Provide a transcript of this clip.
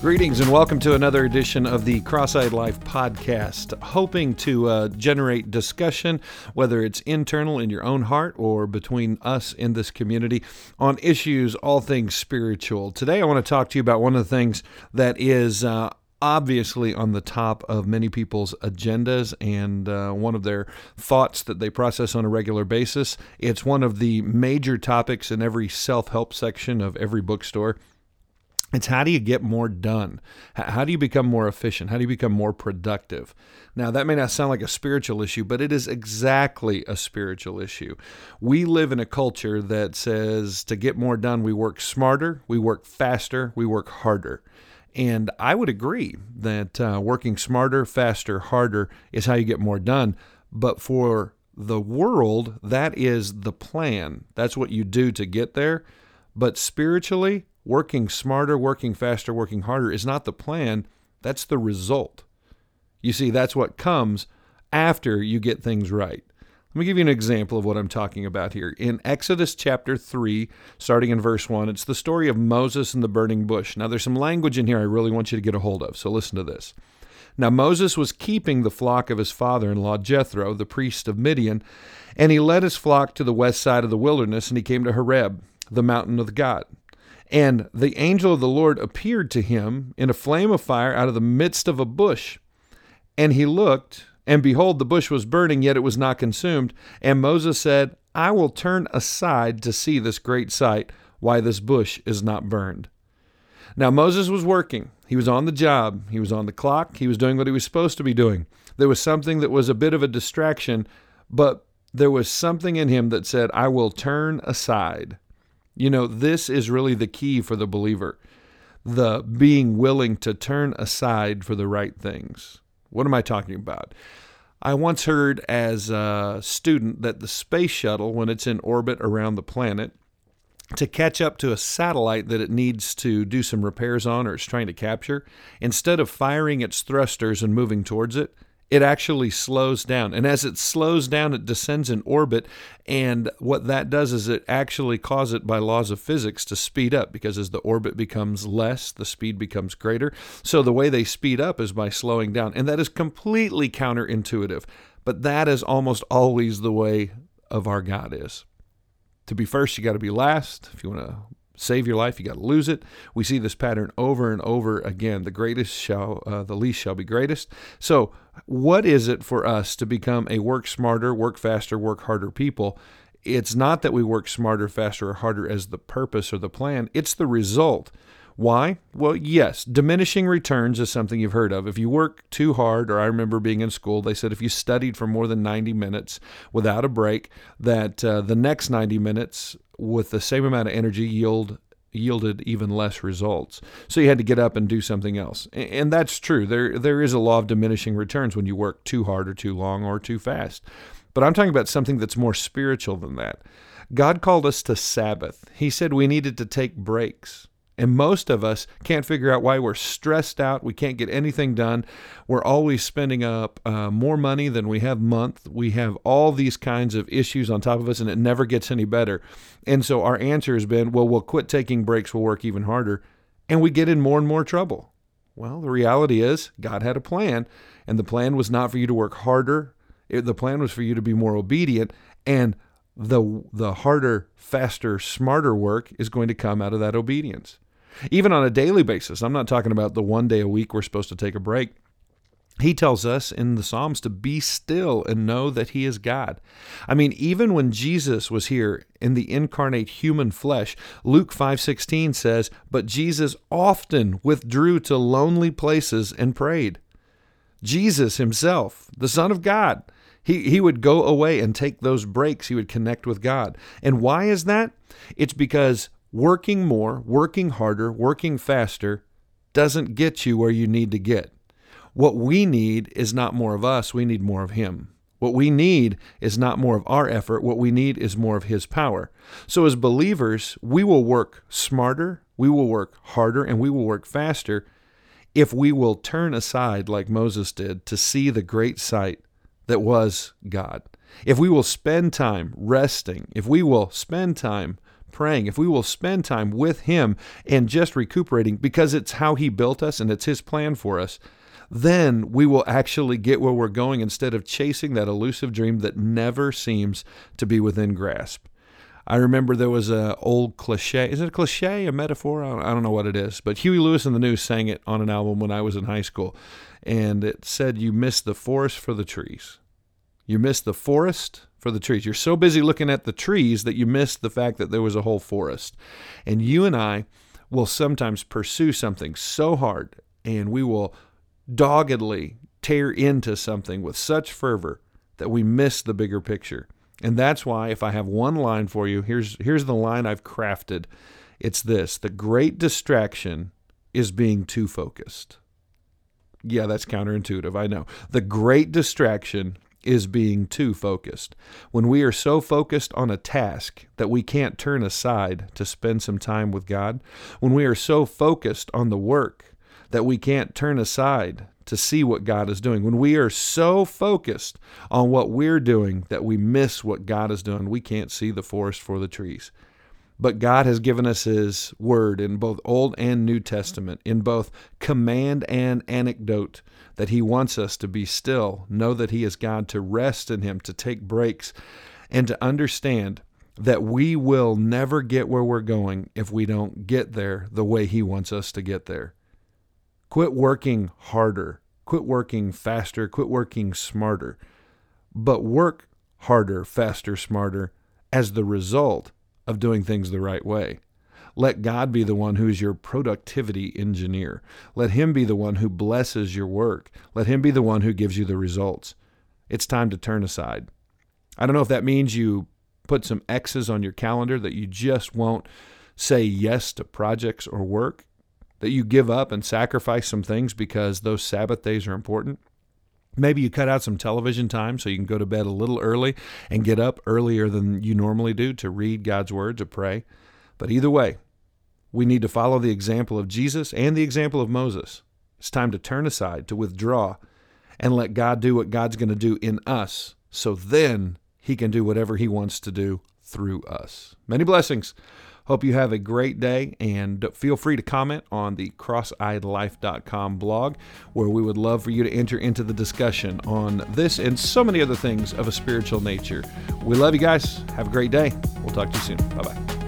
Greetings and welcome to another edition of the Cross Eyed Life podcast. Hoping to uh, generate discussion, whether it's internal in your own heart or between us in this community, on issues, all things spiritual. Today, I want to talk to you about one of the things that is uh, obviously on the top of many people's agendas and uh, one of their thoughts that they process on a regular basis. It's one of the major topics in every self help section of every bookstore. It's how do you get more done? How do you become more efficient? How do you become more productive? Now, that may not sound like a spiritual issue, but it is exactly a spiritual issue. We live in a culture that says to get more done, we work smarter, we work faster, we work harder. And I would agree that uh, working smarter, faster, harder is how you get more done. But for the world, that is the plan. That's what you do to get there. But spiritually, working smarter, working faster, working harder is not the plan, that's the result. You see, that's what comes after you get things right. Let me give you an example of what I'm talking about here. In Exodus chapter 3, starting in verse 1, it's the story of Moses and the burning bush. Now, there's some language in here I really want you to get a hold of, so listen to this. Now, Moses was keeping the flock of his father in law Jethro, the priest of Midian, and he led his flock to the west side of the wilderness, and he came to Horeb, the mountain of God. And the angel of the Lord appeared to him in a flame of fire out of the midst of a bush. And he looked, and behold, the bush was burning, yet it was not consumed. And Moses said, I will turn aside to see this great sight, why this bush is not burned. Now, Moses was working. He was on the job. He was on the clock. He was doing what he was supposed to be doing. There was something that was a bit of a distraction, but there was something in him that said, I will turn aside. You know, this is really the key for the believer the being willing to turn aside for the right things. What am I talking about? I once heard as a student that the space shuttle, when it's in orbit around the planet, to catch up to a satellite that it needs to do some repairs on or it's trying to capture, instead of firing its thrusters and moving towards it, it actually slows down. And as it slows down, it descends in orbit. And what that does is it actually causes it by laws of physics to speed up because as the orbit becomes less, the speed becomes greater. So the way they speed up is by slowing down. And that is completely counterintuitive. But that is almost always the way of our God is. To be first, you got to be last. If you want to save your life, you got to lose it. We see this pattern over and over again. The greatest shall, uh, the least shall be greatest. So, what is it for us to become a work smarter, work faster, work harder people? It's not that we work smarter, faster, or harder as the purpose or the plan, it's the result. Why? Well, yes, diminishing returns is something you've heard of. If you work too hard, or I remember being in school, they said if you studied for more than 90 minutes without a break, that uh, the next 90 minutes with the same amount of energy yield yielded even less results. So you had to get up and do something else. And that's true. There there is a law of diminishing returns when you work too hard or too long or too fast. But I'm talking about something that's more spiritual than that. God called us to Sabbath. He said we needed to take breaks. And most of us can't figure out why we're stressed out. We can't get anything done. We're always spending up uh, more money than we have month. We have all these kinds of issues on top of us, and it never gets any better. And so our answer has been, well, we'll quit taking breaks. We'll work even harder. And we get in more and more trouble. Well, the reality is, God had a plan, and the plan was not for you to work harder. It, the plan was for you to be more obedient. And the the harder, faster, smarter work is going to come out of that obedience even on a daily basis. I'm not talking about the one day a week we're supposed to take a break. He tells us in the Psalms to be still and know that He is God. I mean, even when Jesus was here in the incarnate human flesh, Luke 5:16 says, "But Jesus often withdrew to lonely places and prayed." Jesus himself, the Son of God, he, he would go away and take those breaks. He would connect with God. And why is that? It's because working more, working harder, working faster doesn't get you where you need to get. What we need is not more of us, we need more of Him. What we need is not more of our effort, what we need is more of His power. So, as believers, we will work smarter, we will work harder, and we will work faster if we will turn aside, like Moses did, to see the great sight that was God. If we will spend time resting, if we will spend time praying, if we will spend time with Him and just recuperating because it's how He built us and it's His plan for us, then we will actually get where we're going instead of chasing that elusive dream that never seems to be within grasp. I remember there was a old cliche. Is it a cliche, a metaphor? I don't know what it is. But Huey Lewis and the News sang it on an album when I was in high school, and it said, "You miss the forest for the trees. You miss the forest for the trees. You're so busy looking at the trees that you miss the fact that there was a whole forest." And you and I will sometimes pursue something so hard, and we will doggedly tear into something with such fervor that we miss the bigger picture. And that's why if I have one line for you, here's here's the line I've crafted. It's this: the great distraction is being too focused. Yeah, that's counterintuitive, I know. The great distraction is being too focused. When we are so focused on a task that we can't turn aside to spend some time with God, when we are so focused on the work that we can't turn aside to see what God is doing. When we are so focused on what we're doing that we miss what God is doing, we can't see the forest for the trees. But God has given us His word in both Old and New Testament, in both command and anecdote, that He wants us to be still, know that He is God, to rest in Him, to take breaks, and to understand that we will never get where we're going if we don't get there the way He wants us to get there. Quit working harder. Quit working faster. Quit working smarter. But work harder, faster, smarter as the result of doing things the right way. Let God be the one who is your productivity engineer. Let Him be the one who blesses your work. Let Him be the one who gives you the results. It's time to turn aside. I don't know if that means you put some X's on your calendar that you just won't say yes to projects or work that you give up and sacrifice some things because those Sabbath days are important. Maybe you cut out some television time so you can go to bed a little early and get up earlier than you normally do to read God's Word, to pray. But either way, we need to follow the example of Jesus and the example of Moses. It's time to turn aside, to withdraw, and let God do what God's going to do in us so then He can do whatever He wants to do through us. Many blessings. Hope you have a great day and feel free to comment on the crosseyedlife.com blog where we would love for you to enter into the discussion on this and so many other things of a spiritual nature. We love you guys. Have a great day. We'll talk to you soon. Bye bye.